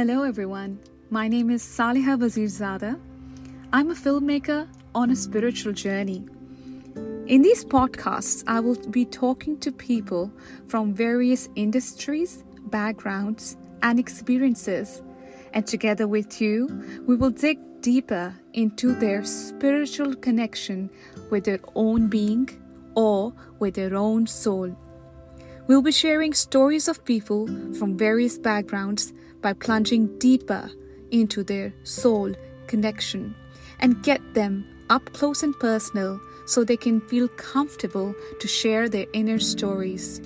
Hello, everyone. My name is Saliha Wazirzada. I'm a filmmaker on a spiritual journey. In these podcasts, I will be talking to people from various industries, backgrounds, and experiences. And together with you, we will dig deeper into their spiritual connection with their own being or with their own soul. We'll be sharing stories of people from various backgrounds by plunging deeper into their soul connection and get them up close and personal so they can feel comfortable to share their inner stories.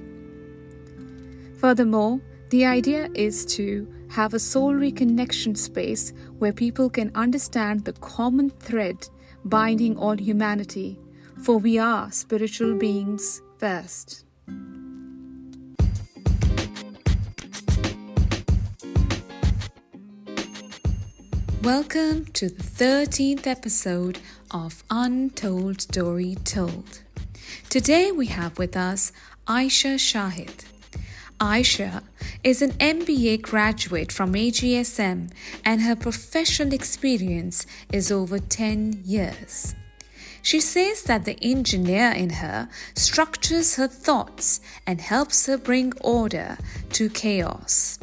Furthermore, the idea is to have a soul reconnection space where people can understand the common thread binding all humanity, for we are spiritual beings first. Welcome to the 13th episode of Untold Story Told. Today we have with us Ayesha Shahed. Ayesha is an MBA graduate from AGSM and her professional experience is over 10 years. She says that the engineer in her structures her thoughts and helps her bring order to chaos.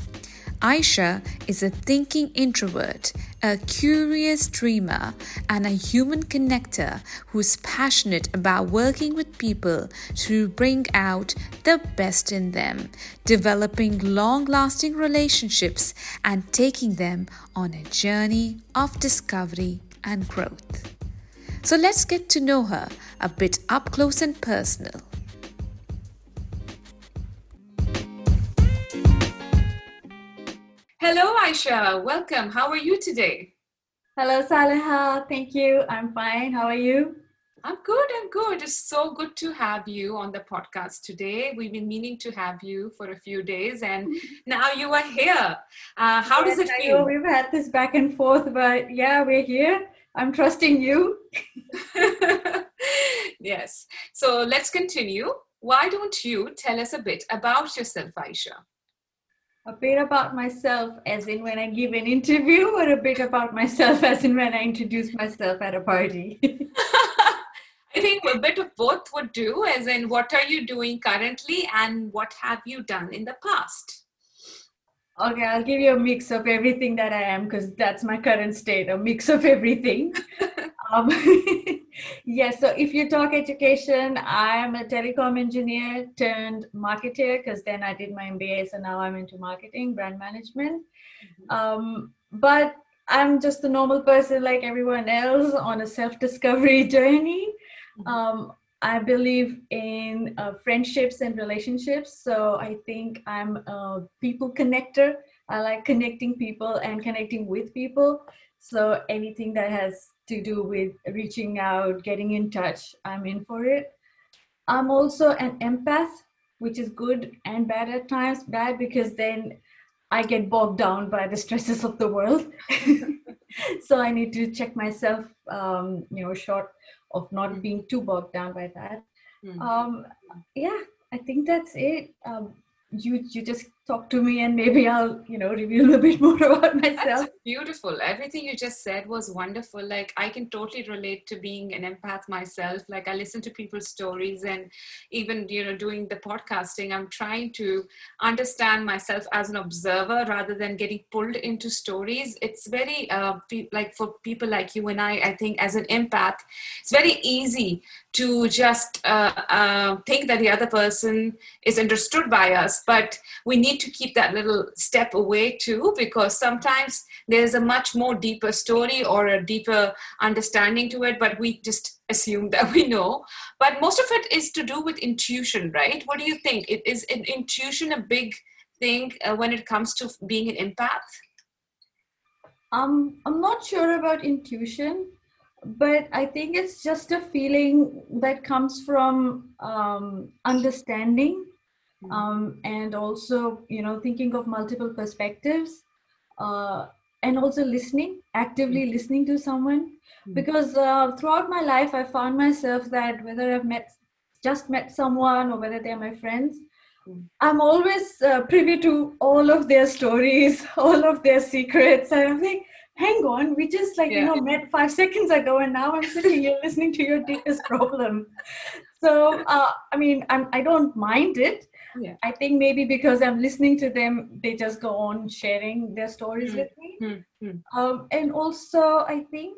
Ayesha is a thinking introvert, a curious dreamer, and a human connector who's passionate about working with people to bring out the best in them, developing long lasting relationships, and taking them on a journey of discovery and growth. So let's get to know her a bit up close and personal. Hello, Ayesha. Welcome. How are you today? Hello, Saliha. Thank you. I'm fine. How are you? I'm good. I'm good. It's so good to have you on the podcast today. We've been meaning to have you for a few days, and now you are here. Uh, how yes, does it feel? we've had this back and forth, but yeah, we're here. I'm trusting you. yes. So let's continue. Why don't you tell us a bit about yourself, Ayesha? A bit about myself as in when I give an interview, or a bit about myself as in when I introduce myself at a party? I think a bit of both would do, as in what are you doing currently and what have you done in the past? Okay, I'll give you a mix of everything that I am because that's my current state a mix of everything. um, yes, so if you talk education, I'm a telecom engineer turned marketer because then I did my MBA, so now I'm into marketing, brand management. Mm-hmm. Um, but I'm just a normal person like everyone else on a self discovery journey. Mm-hmm. Um, I believe in uh, friendships and relationships. So I think I'm a people connector. I like connecting people and connecting with people. So anything that has to do with reaching out, getting in touch, I'm in for it. I'm also an empath, which is good and bad at times. Bad because then I get bogged down by the stresses of the world. so I need to check myself, um, you know, short of not being too bogged down by that. Mm-hmm. Um, yeah, I think that's it. Um, you you just talk to me and maybe I'll you know reveal a bit more about myself. That's beautiful. Everything you just said was wonderful. Like I can totally relate to being an empath myself. Like I listen to people's stories and even you know doing the podcasting, I'm trying to understand myself as an observer rather than getting pulled into stories. It's very uh, like for people like you and I. I think as an empath, it's very easy to just uh, uh, think that the other person is understood by us, but we need to keep that little step away too, because sometimes there's a much more deeper story or a deeper understanding to it, but we just assume that we know. But most of it is to do with intuition, right? What do you think? It, is intuition a big thing uh, when it comes to being an empath? Um, I'm not sure about intuition but I think it's just a feeling that comes from um, understanding. Um, and also, you know, thinking of multiple perspectives uh, and also listening, actively hmm. listening to someone. Mm. Because uh, throughout my life, I found myself that whether I've met just met someone or whether they're my friends. I'm always uh, privy to all of their stories, all of their secrets. And I'm like, hang on, we just like, yeah. you know, met five seconds ago and now I'm sitting here listening to your deepest problem. So, uh, I mean, I'm, I don't mind it. Yeah. I think maybe because I'm listening to them, they just go on sharing their stories mm. with me. Mm. Um, and also, I think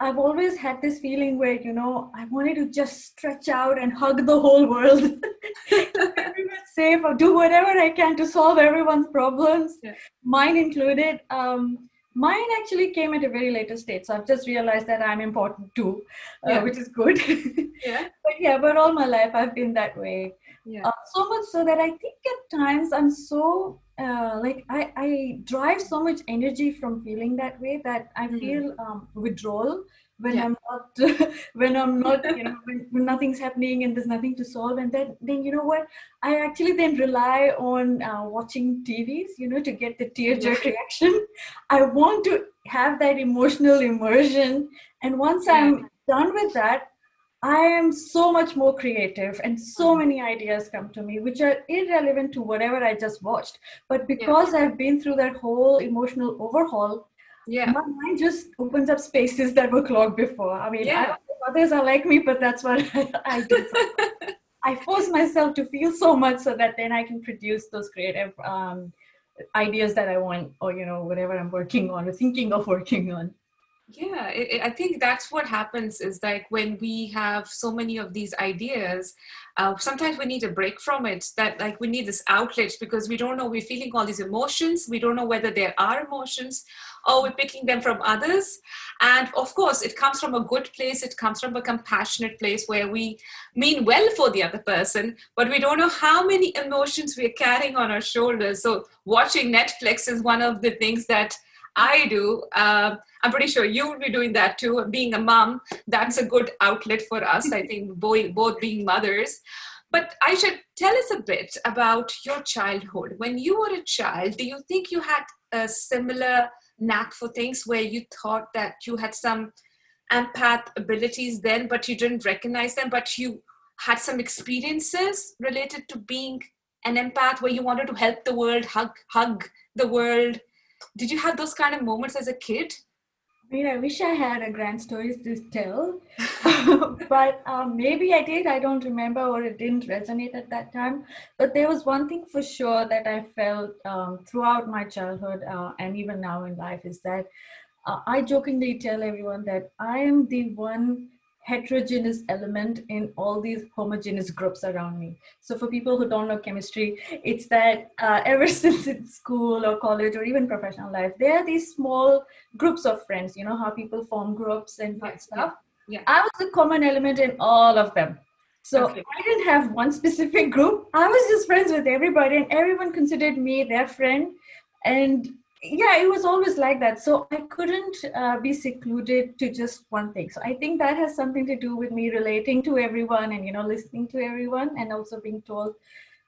I've always had this feeling where, you know, I wanted to just stretch out and hug the whole world. Everyone's safe or do whatever I can to solve everyone's problems, yeah. mine included. Um, mine actually came at a very later stage. So I've just realized that I'm important too, uh, yeah. which is good. yeah. But yeah, but all my life I've been that way. Yeah. Uh, so much so that I think at times I'm so uh, like I, I drive so much energy from feeling that way that I mm-hmm. feel um, withdrawal when yeah. I'm not when I'm not you know when, when, nothing's happening and there's nothing to solve and then then you know what I actually then rely on uh, watching TVs you know to get the tear jerk reaction. I want to have that emotional immersion and once yeah. I'm done with that I am so much more creative, and so mm. many ideas come to me, which are irrelevant to whatever I just watched. But because yeah. I've been through that whole emotional overhaul, yeah. my mind just opens up spaces that were clogged before. I mean, yeah. I others are like me, but that's what I do. I force myself to feel so much so that then I can produce those creative um, ideas that I want, or you know, whatever I'm working on or thinking of working on yeah it, it, i think that's what happens is like when we have so many of these ideas uh, sometimes we need a break from it that like we need this outlet because we don't know we're feeling all these emotions we don't know whether there are emotions or we're picking them from others. And of course it comes from a good place it comes from a compassionate place where we mean well for the other person but we don't know how many emotions we're carrying on our shoulders. So watching netflix is one of the things that I do. Uh, I'm pretty sure you will be doing that too. Being a mom, that's a good outlet for us. I think both, both being mothers. But Ayesha tell us a bit about your childhood. When you were a child, do you think you had a similar knack for things where you thought that you had some empath abilities then, but you didn't recognize them, but you had some experiences related to being an empath where you wanted to help the world, hug, hug the world, did you have those kind of moments as a kid? I mean, I wish I had a grand stories to tell, but um, maybe I did. I don't remember, or it didn't resonate at that time. But there was one thing for sure that I felt um, throughout my childhood uh, and even now in life is that uh, I jokingly tell everyone that I am the one heterogeneous element in all these homogeneous groups around me. So for people who don't know chemistry, it's that uh, ever since in school or college or even professional life, there are these small groups of friends. You know how people form groups and yeah, stuff. Yeah, yeah. I was the common element in all of them. So okay. I didn't have one specific group. I was just friends with everybody, and everyone considered me their friend. And yeah it was always like that. So i couldn't uh, be secluded to just one thing. So i think that has something to do with me relating to everyone and you know listening to everyone and also being told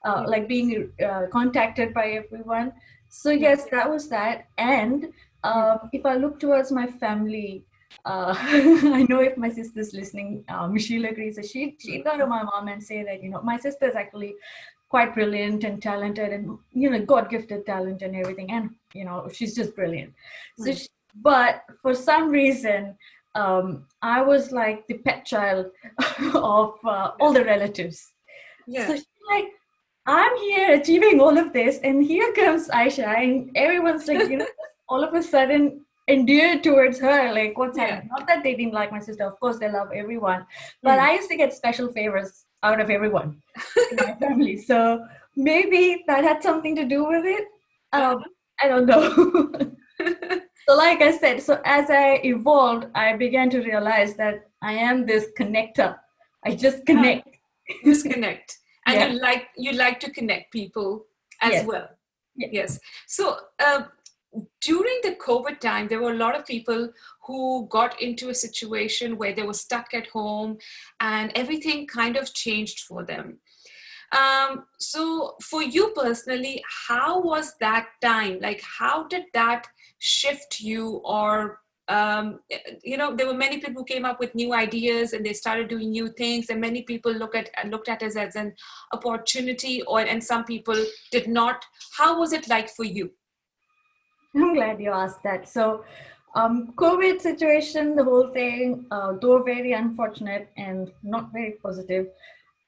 uh, like being uh, contacted by everyone. So yes that was that. And um, if i look towards my family uh, I know if my sister's listening, um, she'll agree. So she she'd go to my mom and say that you know my sister's actually quite brilliant and talented and you know god gifted talent and everything. And you know she's just brilliant so hmm. she, but for some reason um, i was like the pet child of uh, all the relatives yeah so she's like i'm here achieving all of this and here comes ayesha and everyone's like you know all of a sudden endeared towards her like what's yeah. happening not that they didn't like my sister of course they love everyone but mm. i used to get special favors out of everyone in my family. So maybe that had something to do with it. Um, I don't know. so, like I said, so as I evolved, I began to realize that I am this connector. I just connect. just connect, and yeah. you like you like to connect people as yes. well. Yes. yes. So. Uh, during the COVID time, there were a lot of people who got into a situation where they were stuck at home and everything kind of changed for them. Um, so, for you personally, how was that time? Like, how did that shift you? Or um, you know there were many people who came up with new ideas and they started doing new things and many people look at looked at it as an opportunity or and some people did not. How was it like for you? I'm glad you asked that. So um, covid situation the whole thing uh, though very unfortunate and not very positive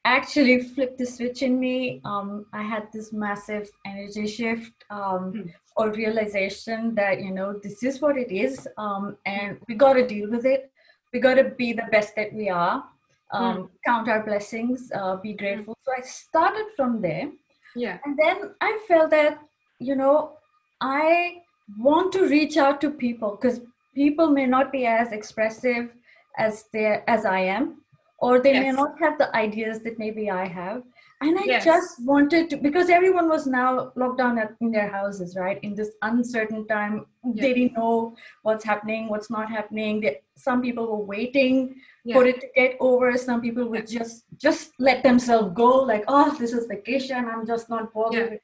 actually flipped the switch in me. Um, i had this massive energy shift um, mm or realization that you know this is what it is um, and we got to deal with it. We got to be the best that we are um, mm. count our blessings uh, be grateful. Mm. so i started from there. Yeah. And then i felt that you know i want to reach out to people because people may not be as expressive as they as i am or they yes. may not have the ideas that maybe i have and i yes. just wanted to because everyone was now locked down at, in their houses right in this uncertain time yeah. they didn't know what's happening what's not happening they, some people were waiting yeah. for it to get over some people would yeah. just just let themselves go like oh this is vacation i'm just not bothered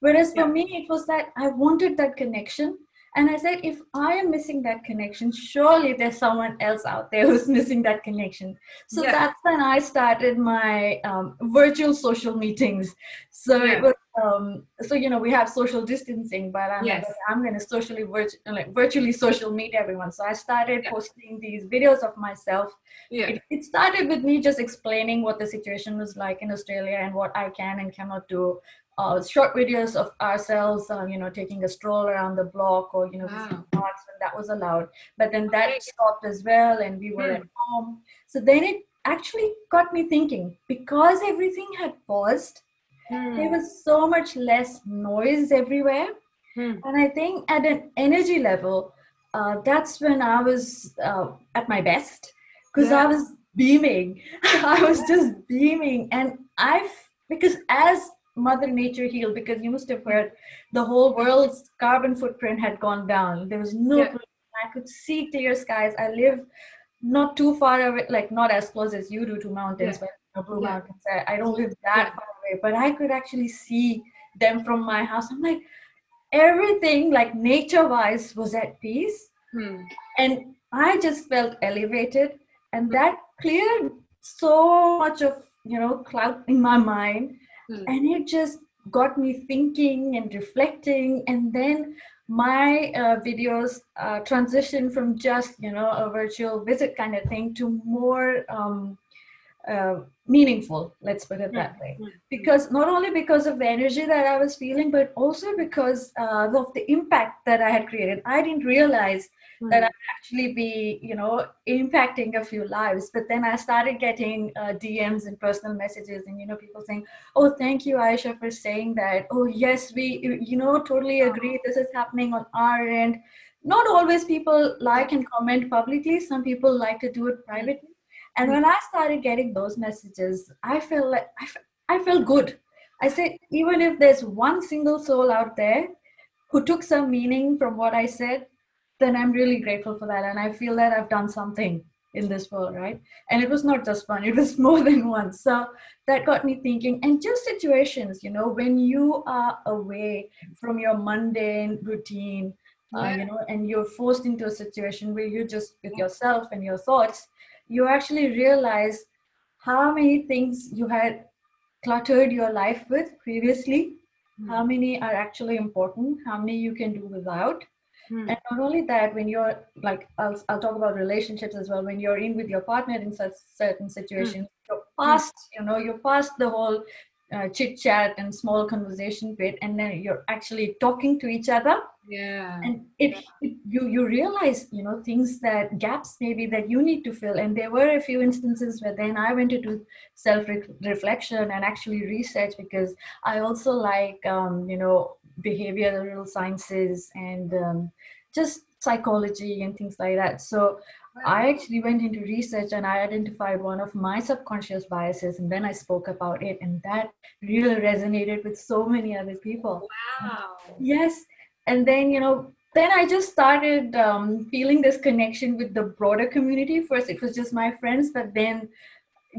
whereas for me it was that i wanted that connection and I said, if I am missing that connection, surely there's someone else out there who's missing that connection. So yeah. that's when I started my um, virtual social meetings. So yeah. it was, um, so you know, we have social distancing, but I'm, yes. like, I'm going to socially, virtu- like, virtually social meet everyone. So I started yeah. posting these videos of myself. Yeah. It, it started with me just explaining what the situation was like in Australia and what I can and cannot do uh, short videos of ourselves, uh, you know, taking a stroll around the block or, you know, wow. parks when that was allowed. But then that stopped as well and we were at hmm. home. So then it actually got me thinking because everything had paused, hmm. there was so much less noise everywhere. Hmm. And I think at an energy level, uh, that's when I was uh, at my best because yeah. I was beaming. I was just beaming. And I, because as mother nature healed because you must have heard the whole world's carbon footprint had gone down. There was no yeah. i could see clear skies. I live not too far away like not as close as you do to mountains yeah. but blue yeah. mountains. I, don't live that far away but i could actually see them from my house. I'm like everything like nature wise was at peace. Hmm. and i just felt elevated and that cleared so much of you know cloud in my mind mm. and it just got me thinking and reflecting and then my uh, videos uh, transition from just you know a virtual visit kind of thing to more um, uh, meaningful let's put it that way. mm-hmm. because not only because of the energy that i was feeling but also because uh, of the impact that i had created. I didn't realize mm-hmm. that i'd actually be you know impacting a few lives but then i started getting uh, dms and personal messages and you know people saying oh thank you ayesha for saying that. Oh yes we you know totally agree this is happening on our end. Not always people like and comment publicly. Some people like to do it privately and when I started getting those messages, I felt like I, I felt good. I said, even if there's one single soul out there who took some meaning from what I said, then I'm really grateful for that. And I feel that I've done something in this world, right? And it was not just one, it was more than one. So that got me thinking. And just situations, you know, when you are away from your mundane routine, uh, yeah. uh, you know, and you're forced into a situation where you're just with yourself and your thoughts, you actually realize how many things you had cluttered your life with previously mm. how many are actually important how many you can do without mm. and not only that when you're like I'll, I'll talk about relationships as well when you're in with your partner in such certain situations mm. you're past you know you're past the whole uh, chit chat and small conversation bit and then you're actually talking to each other. Yeah. And it, it, you you realize you know things that gaps maybe that you need to fill. And there were a few instances where then i went to do self reflection and actually research because i also like um, you know behavioral sciences and um, just psychology and things like that. So I actually went into research and I identified one of my subconscious biases, and then I spoke about it, and that really resonated with so many other people. Wow. Yes. And then, you know, then I just started um, feeling this connection with the broader community. First, it was just my friends, but then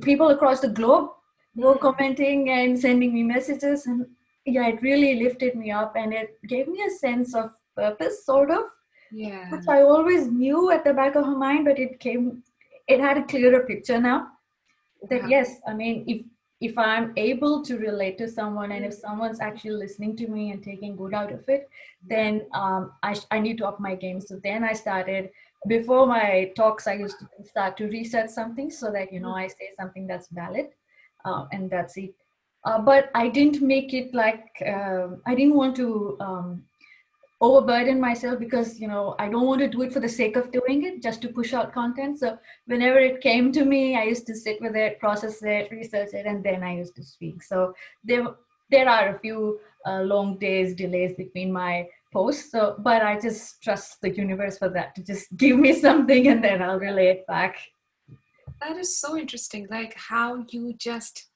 people across the globe were mm. commenting and sending me messages. And yeah, it really lifted me up and it gave me a sense of purpose, sort of Yeah. Which I always knew at the back of her mind, but it came, it had a clearer picture now. That Wow. yes, I mean, if if I'm able to relate to someone and if someone's actually listening to me and taking good out of it, then um, I, sh- I need to up my game. So then I started, before my talks, I used to start to research something so that, you know, I say something that's valid uh, and that's it. Uh, but I didn't make it like, um, I didn't want to um, overburden myself because, you know, I don't want to do it for the sake of doing it, just to push out content. So whenever it came to me, I used to sit with it, process it, research it, and then I used to speak. So there, there are a few uh, long days, delays between my posts. So, but I just trust the universe for that to just give me something, and then I'll relay it back. That is so interesting. Like how you just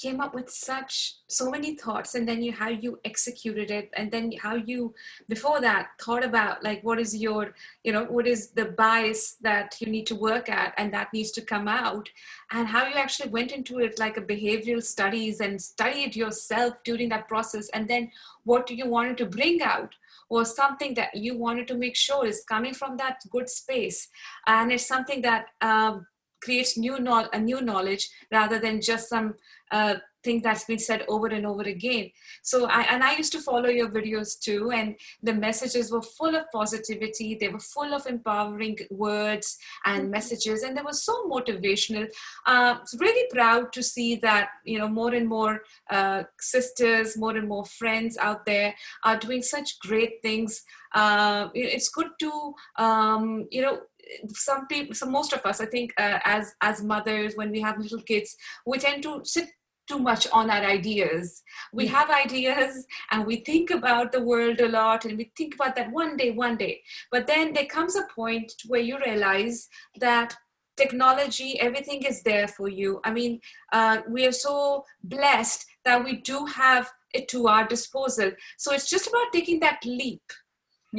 came up with such so many thoughts and then you how you executed it and then how you before that thought about like what is your you know what is the bias that you need to work at and that needs to come out and how you actually went into it like a behavioral studies and studied yourself during that process and then what you wanted to bring out was something that you wanted to make sure is coming from that good space and it's something that um, creates new no- a new knowledge rather than just some uh, thing that's been said over and over again. So I and I used to follow your videos too, and the messages were full of positivity. They were full of empowering words and messages, and they were so motivational. Uh, so really proud to see that you know more and more uh, sisters, more and more friends out there are doing such great things. Uh, it's good to um, you know some people so most of us i think uh, as as mothers when we have little kids we tend to sit too much on our ideas. We have ideas and we think about the world a lot and we think about that one day one day. But then there comes a point where you realize that technology everything is there for you. I mean uh, we are so blessed that we do have it to our disposal. So it's just about taking that leap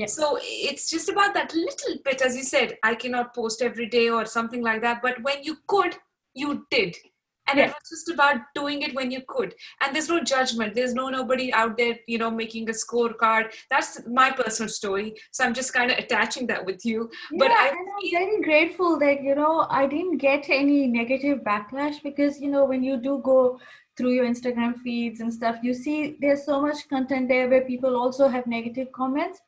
So it's just about that little bit, as you said, I cannot post every day or something like that. But when you could, you did. And it was just about doing it when you could. And there's no judgment. There's no nobody out there, you know, making a scorecard. That's my personal story. So I'm just kind of attaching that with you. But I and I'm very grateful that you know I didn't get any negative backlash because you know when you do go through your Instagram feeds and stuff, you see there's so much content there where people also have negative comments.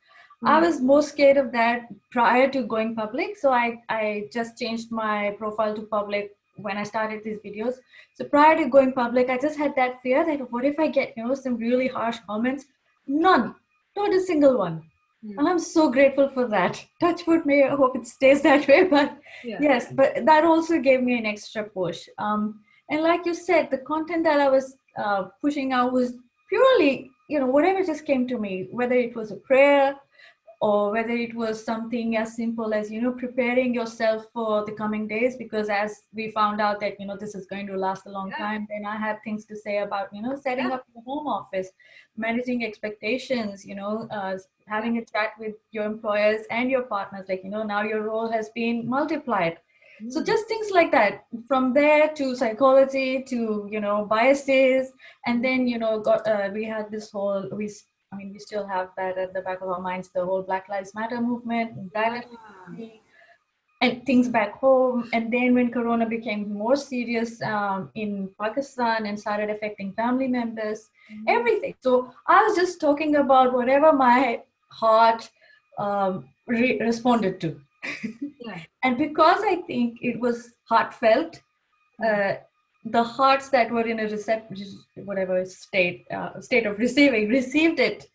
I was more scared of that prior to going public, so I I just changed my profile to public when I started these videos. So prior to going public, I just had that fear that what if I get you know some really harsh comments? None, not a single one. Hmm. And I'm so grateful for that. Touch wood, may I hope it stays that way. But Yeah. yes, but that also gave me an extra push. Um, and like you said, the content that I was uh, pushing out was purely, you know, whatever just came to me, whether it was a prayer or whether it was something as simple as you know preparing yourself for the coming days because as we found out that you know this is going to last a long Yeah. time then i had things to say about you know setting Yeah. up your home office managing expectations you know uh, having a chat with your employers and your partners like you know now your role has been multiplied so just things like that from there to psychology to you know biases and then you know got uh, we had this whole we i mean we still have that at the back of our minds the whole black lives matter movement and that Ah. and things back home. And then when corona became more serious um, in pakistan and started affecting family members everything. So i was just talking about whatever my heart um, re- responded to. Yeah. and because i think it was heartfelt uh, the hearts that were in a recept whatever state uh, state of receiving received it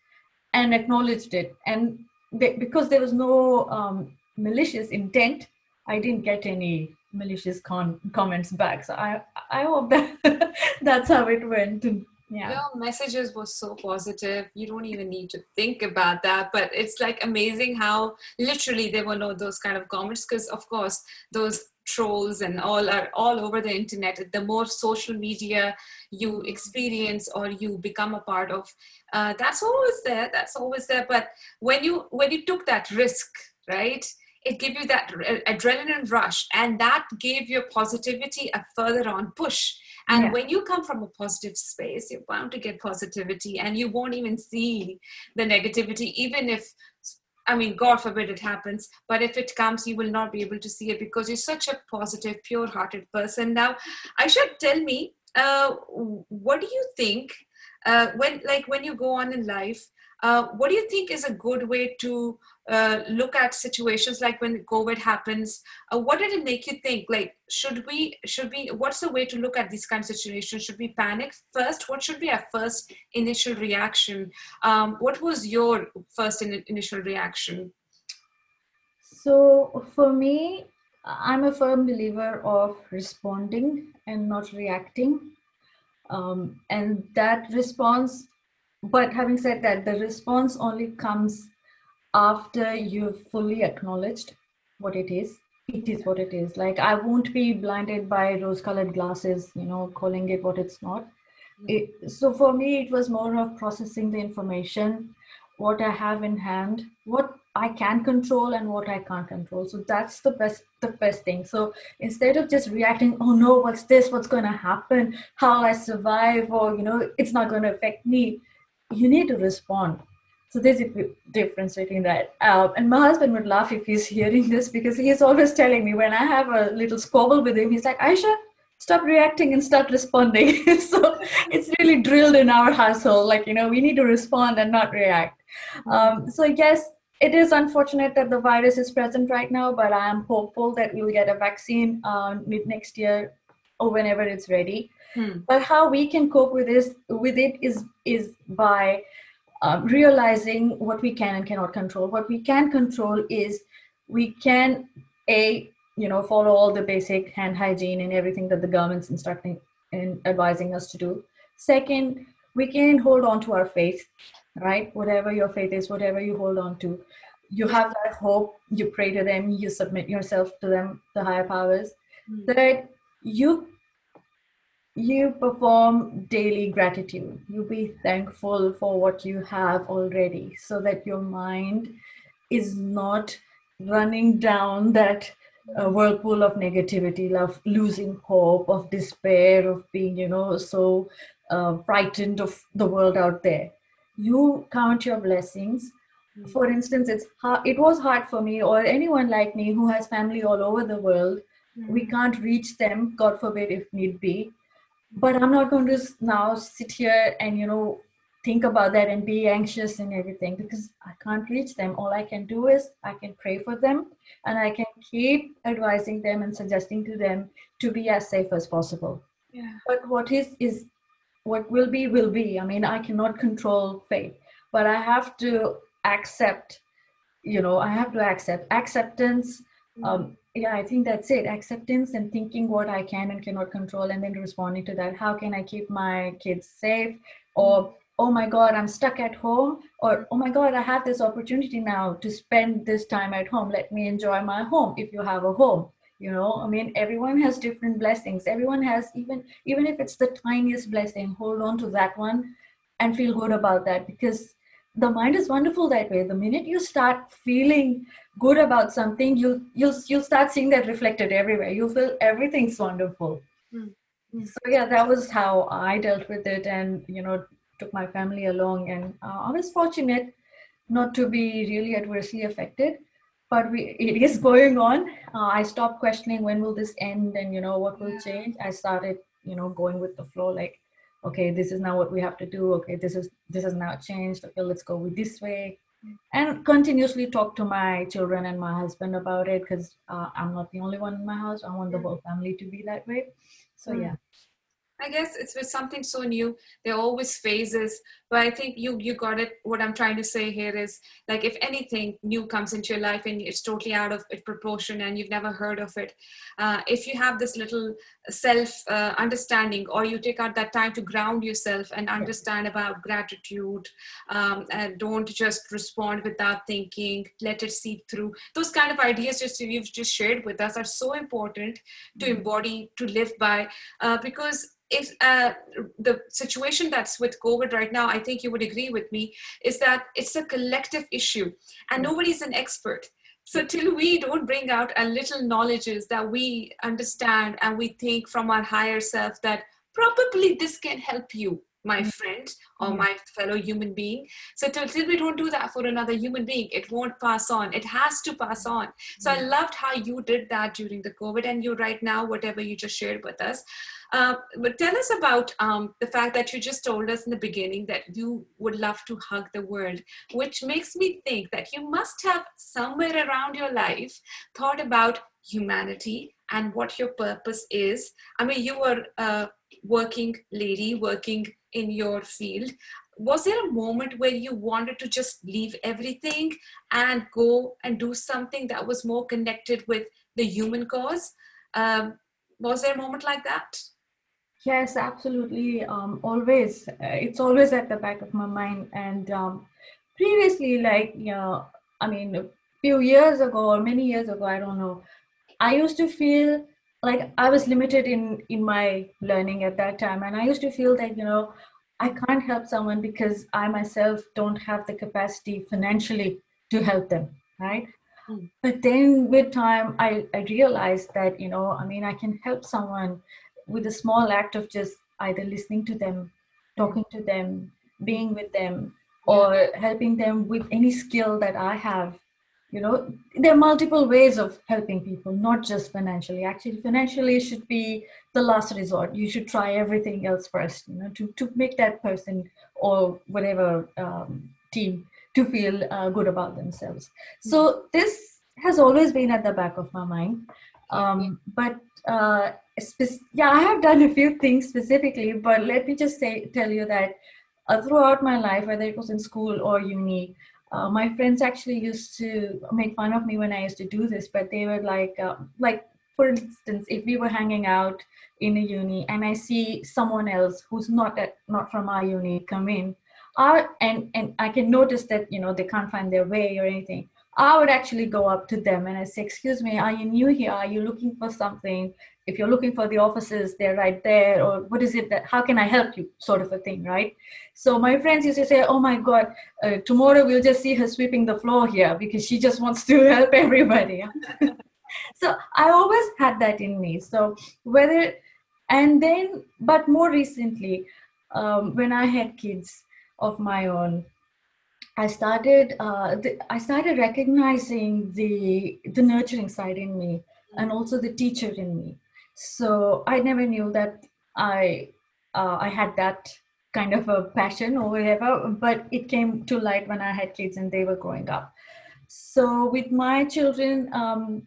and acknowledged it. And they, because there was no um, malicious intent i didn't get any malicious con- comments back. So i i hope that that's how it went. Yeah. Your messages were so positive. You don't even need to think about that. But it's like amazing how literally there were no those kind of comments. Because, of course, those trolls and all are all over the internet. The more social media you experience or you become a part of, uh, that's always there. That's always there. But when you when you took that risk, right? It gave you that adrenaline rush, and that gave your positivity a further on push. And Yeah. when you come from a positive space, you're bound to get positivity, and you won't even see the negativity, even if I mean, God forbid it happens, but if it comes, you will not be able to see it because you're such a positive, pure hearted person. Now, Ayesha tell me, uh, what do you think uh, when, like, when you go on in life? Uh, what do you think is a good way to uh, look at situations like when COVID happens? Uh, what did it make you think? Like, should we, should we, what's the way to look at these kind of situations? Should we panic first? What should be our first initial reaction? Um, what was your first in, initial reaction? So, for me, I'm a firm believer of responding and not reacting. Um, and that response but having said that, the response only comes after you've fully acknowledged what it is. It is what it is. Like I won't be blinded by rose-colored glasses, you know, calling it what it's not. Mm-hmm. It, so for me, it was more of processing the information, what I have in hand, what I can control and what I can't control. So that's the best the best thing. So instead of just reacting, oh no, what's this? What's going to happen? How I survive? Or you know, it's not going to affect me you need to respond. So there's a difference between that. Uh, and my husband would laugh if he's hearing this because he's always telling me when I have a little squabble with him, he's like, Ayesha, stop reacting and start responding. so it's really drilled in our household. Like, you know, we need to respond and not react. Um, so, yes, it is unfortunate that the virus is present right now, but I am hopeful that we'll get a vaccine uh, mid next year or whenever it's ready. Hmm. But how we can cope with this with it is is by uh, realizing what we can and cannot control. What we can control is we can a you know follow all the basic hand hygiene and everything that the government's instructing and advising us to do. Second, we can hold on to our faith, right? Whatever your faith is, whatever you hold on to, you have that hope. You pray to them. You submit yourself to them, the higher powers. Mm-hmm. Third, you you perform daily gratitude. You be thankful for what you have already so that your mind is not running down that uh, whirlpool of negativity, of losing hope, of despair, of being, you know, so uh, frightened of the world out there. You count your blessings. For instance, it's hard, it was hard for me or anyone like me who has family all over the world. We can't reach them, God forbid, if need be but i'm not going to now sit here and you know think about that and be anxious and everything because i can't reach them all i can do is i can pray for them and i can keep advising them and suggesting to them to be as safe as possible yeah. but what is is what will be will be i mean i cannot control fate but i have to accept you know i have to accept acceptance. Um, yeah i think that's it. Acceptance and thinking what i can and cannot control and then responding to that. How can i keep my kids safe? Or oh my god i'm stuck at home. Or oh my god i have this opportunity now to spend this time at home. Let me enjoy my home if you have a home you know? I mean everyone has different blessings. Everyone has even even if it's the tiniest blessing hold on to that one and feel good about that because the mind is wonderful that way. The minute you start feeling good about something you you'll you'll start seeing that reflected everywhere. You feel everything's wonderful. Mm-hmm. so yeah that was how i dealt with it and you know took my family along and uh, i was fortunate not to be really adversely affected but we, it is going on. Uh, i stopped questioning when will this end and you know what will change. I started you know going with the flow like okay this is now what we have to do okay this is this has now changed okay let's go with this way. And continuously talk to my children and my husband about it because uh, i'm not the only one in my house. I want the whole family to be that way. So mm. yeah. I guess it's with something so new. There are always phases, but I think you you got it. What I'm trying to say here is like if anything new comes into your life and it's totally out of proportion and you've never heard of it, uh, if you have this little self uh, understanding or you take out that time to ground yourself and understand about gratitude um, and don't just respond without thinking, let it seep through. Those kind of ideas just you've just shared with us are so important to mm-hmm. embody, to live by, uh, because if uh, the situation that's with COVID right now, I think you would agree with me, is that it's a collective issue and mm. nobody's an expert. So till we don't bring out a little knowledges that we understand and we think from our higher self that probably this can help you, my mm-hmm. friend or mm-hmm. my fellow human being. So till we don't do that for another human being, it won't pass on. It has to pass on. So I loved how you did that during the COVID, and you right now, whatever you just shared with us. Uh, but tell us about um, the fact that you just told us in the beginning that you would love to hug the world, which makes me think that you must have somewhere around your life thought about humanity and what your purpose is. I mean, you were a working lady working in your field. Was there a moment where you wanted to just leave everything and go and do something that was more connected with the human cause? Um, was there a moment like that? Yes, absolutely. Um, always, uh, it's always at the back of my mind. And um, previously, like, you know, I mean, a few years ago or many years ago, I don't know, I used to feel like I was limited in in my learning at that time, and I used to feel that you know I can't help someone because I myself don't have the capacity financially to help them, right? Mm. But then with time, I, I realized that you know I mean I can help someone with a small act of just either listening to them, talking to them, being with them, or helping them with any skill that I have you know there are multiple ways of helping people not just financially. Actually financially should be the last resort. You should try everything else first you know to, to make that person or whatever um, team to feel uh, good about themselves. So mm-hmm. this has always been at the back of my mind. Um, but uh, yeah i have done a few things specifically but let me just say tell you that uh, throughout my life whether it was in school or uni uh, my friends actually used to make fun of me when I used to do this, but they were like, uh, like for instance, if we were hanging out in a uni and I see someone else who's not at, not from our uni come in, I, and and I can notice that you know they can't find their way or anything. I would actually go up to them and I say, "Excuse me, are you new here? Are you looking for something? if you're looking for the offices they're right there or what is it that how can i help you sort of a thing right so my friends used to say oh my god uh, tomorrow we'll just see her sweeping the floor here because she just wants to help everybody so i always had that in me so whether and then but more recently um, when i had kids of my own I started uh, the, I started recognizing the the nurturing side in me and also the teacher in me. So i never knew that i uh, i had that kind of a passion or whatever but it came to light when i had kids and they were growing up. So with my children um,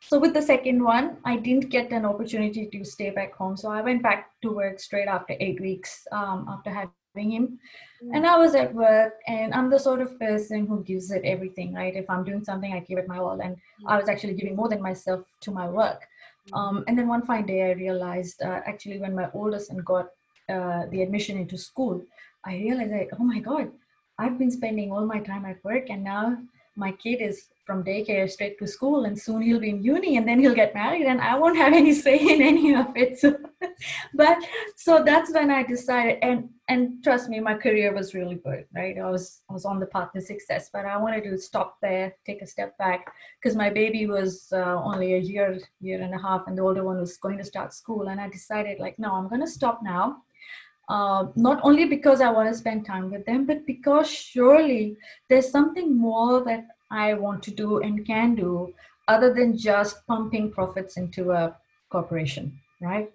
so with the second one i didn't get an opportunity to stay back home. So i went back to work straight after eight weeks um, after having him mm. and i was at work and i'm the sort of person who gives it everything right if i'm doing something i give it my all and mm. i was actually giving more than myself to my work um, and then one fine day, I realized uh, actually when my oldest son got uh, the admission into school, I realized that, oh my God, I've been spending all my time at work and now my kid is from daycare straight to school and soon he'll be in uni and then he'll get married and i won't have any say in any of it. So, but so that's when i decided and and trust me my career was really good right? I was i was on the path to success but i wanted to stop there take a step back because my baby was uh, only a year year and a half and the older one was going to start school and i decided like no i'm going to stop now uh, not only because I want to spend time with them, but because surely there's something more that I want to do and can do other than just pumping profits into a corporation, right?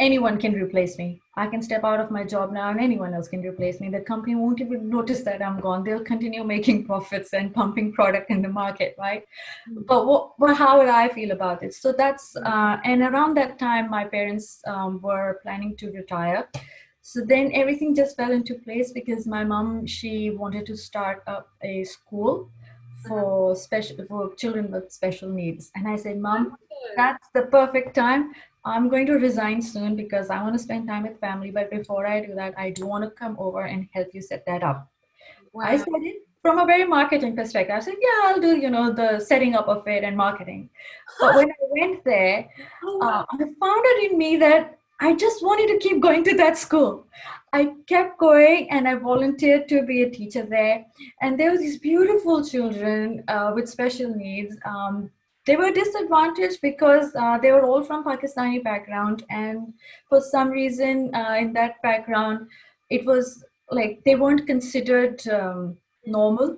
Anyone can replace me. I can step out of my job now and anyone else can replace me. The company won't even notice that I'm gone. They'll continue making profits and pumping product in the market, right? Mm-hmm. But what, what, how would I feel about it? So that's, uh, and around that time, my parents um, were planning to retire so then everything just fell into place because my mom she wanted to start up a school for special for children with special needs and i said mom that's the perfect time i'm going to resign soon because i want to spend time with family but before i do that i do want to come over and help you set that up wow. i said it from a very marketing perspective i said yeah i'll do you know the setting up of it and marketing but when i went there oh, wow. uh, i found it in me that I just wanted to keep going to that school. I kept going and I volunteered to be a teacher there. And there were these beautiful children uh, with special needs. Um, they were disadvantaged because uh, they were all from Pakistani background, and for some reason uh, in that background, it was like they weren't considered um, normal.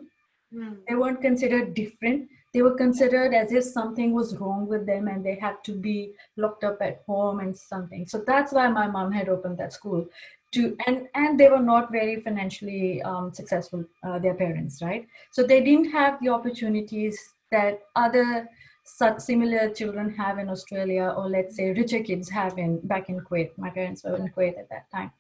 Mm. They weren't considered different. They were considered as if something was wrong with them and they had to be locked up at home and something. So that's why my mom had opened that school to and and they were not very financially um, successful uh, their parents right so they didn't have the opportunities that other such similar children have in australia or let's say richer kids have in back in kuwait. My parents were in kuwait at that time.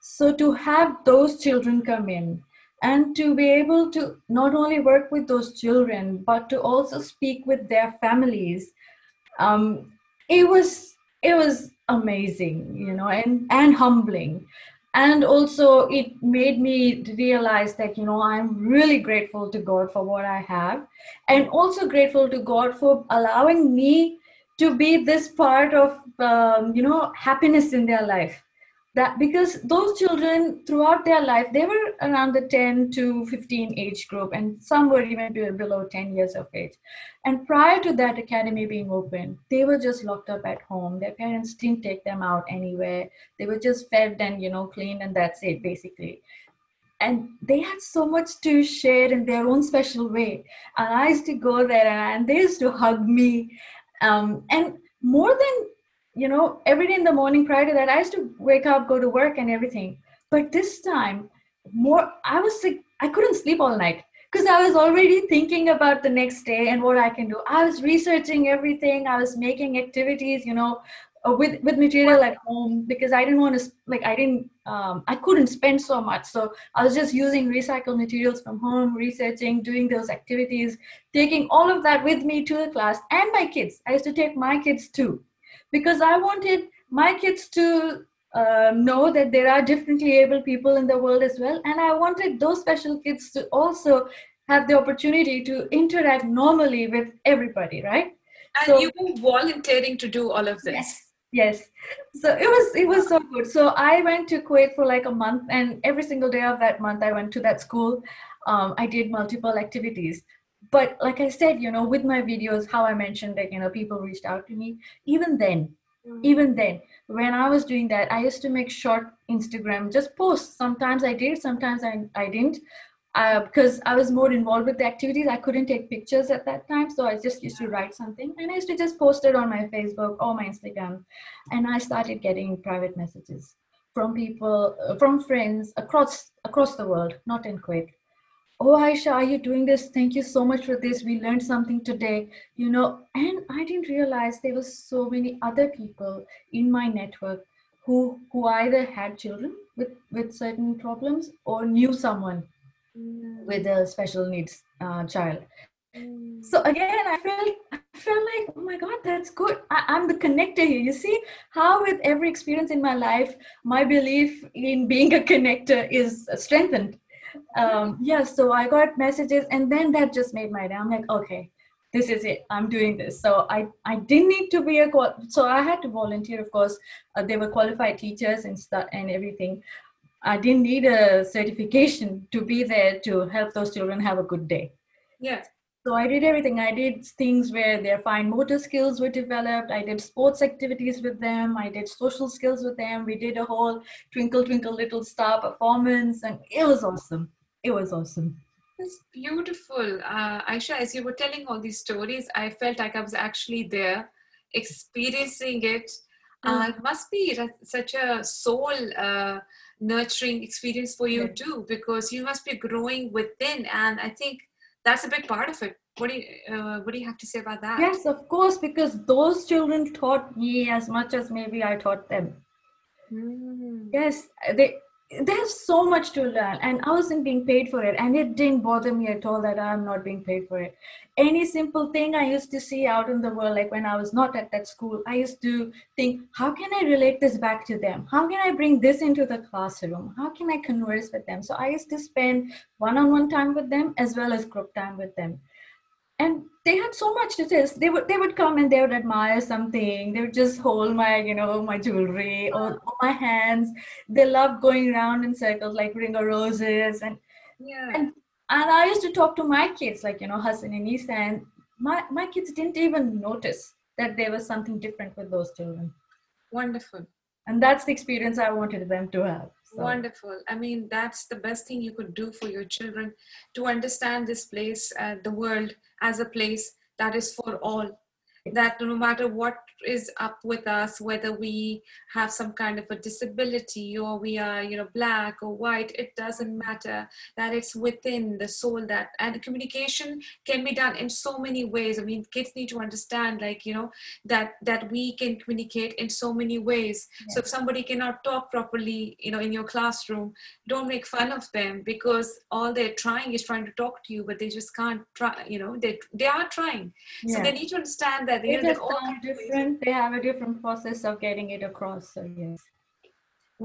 So to have those children come in and to be able to not only work with those children but to also speak with their families um, it was it was amazing you know and and humbling and also it made me realize that you know i'm really grateful to god for what i have and also grateful to god for allowing me to be this part of um, you know happiness in their life that because those children throughout their life they were around the 10 to 15 age group and some were even below 10 years of age. And prior to that academy being open they were just locked up at home. Their parents didn't take them out anywhere. They were just fed and you know cleaned and that's it basically. And they had so much to share in their own special way. And i used to go there and they used to hug me. Um, and more than you know, every day in the morning prior to that, I used to wake up, go to work, and everything. But this time, more, I was sick. I couldn't sleep all night because I was already thinking about the next day and what I can do. I was researching everything. I was making activities, you know, uh, with with material at home because I didn't want to like I didn't um, I couldn't spend so much. So I was just using recycled materials from home, researching, doing those activities, taking all of that with me to the class and my kids. I used to take my kids too because I wanted my kids to uh, know that there are differently able people in the world as well. And I wanted those special kids to also have the opportunity to interact normally with everybody, right? And so, you were volunteering to do all of this. Yes. Yes. So it was it was so good. So I went to Kuwait for like a month and every single day of that month I went to that school. Um, I did multiple activities but like i said you know with my videos how i mentioned that you know people reached out to me even then mm-hmm. even then when i was doing that i used to make short instagram just posts. Sometimes i did sometimes i, I didn't uh, because i was more involved with the activities. I couldn't take pictures at that time so i just used to write something and i used to just post it on my facebook or my instagram and i started getting private messages from people uh, from friends across across the world not in kuwait oh ayesha are you doing this? Thank you so much for this. We learned something today you know and i didn't realize there were so many other people in my network who who either had children with with certain problems or knew someone mm. with a special needs uh, child. Mm. so again i felt i felt like oh my god that's good. I, i'm the connector here. You see how with every experience in my life my belief in being a connector is strengthened um, yeah, so I got messages, and then that just made my day. I'm like, okay, this is it. I'm doing this. So I I didn't need to be a so I had to volunteer. Of course, uh, they were qualified teachers and stuff and everything. I didn't need a certification to be there to help those children have a good day. Yes. So I did everything. I did things where their fine motor skills were developed. I did sports activities with them. I did social skills with them. We did a whole Twinkle Twinkle Little Star performance, and it was awesome. It was awesome. It's beautiful. Uh, Ayesha, as you were telling all these stories, I felt like I was actually there, experiencing it. Uh, it must be such a soul uh, nurturing experience for you yeah. too, because you must be growing within. And I think that's a big part of it. What do you uh, what do you have to say about that? Yes of course because those children taught me as much as maybe i taught them. Mm. yes they there's so much to learn and i wasn't being paid for it and it didn't bother me at all that i'm not being paid for it. Any simple thing i used to see out in the world like when i was not at that school i used to think how can i relate this back to them? How can i bring this into the classroom? How can i converse with them? So i used to spend one-on-one time with them as well as group time with them and they had so much to say. They would they would come and they would admire something. They would just hold my you know my jewelry or, or my hands. They loved going around in circles like ring of roses and yeah. And and I used to talk to my kids like you know Hassan and Isa and my, my kids didn't even notice that there was something different with those children. Wonderful. And that's the experience I wanted them to have. So. Wonderful. I mean, that's the best thing you could do for your children to understand this place, uh, the world, as a place that is for all that no matter what is up with us whether we have some kind of a disability or we are you know black or white it doesn't matter that it's within the soul that and communication can be done in so many ways i mean kids need to understand like you know that that we can communicate in so many ways yeah. so if somebody cannot talk properly you know in your classroom don't make fun of them because all they're trying is trying to talk to you but they just can't try you know they they are trying yeah. so they need to understand that they, they all different they have a different process of getting it across so yes.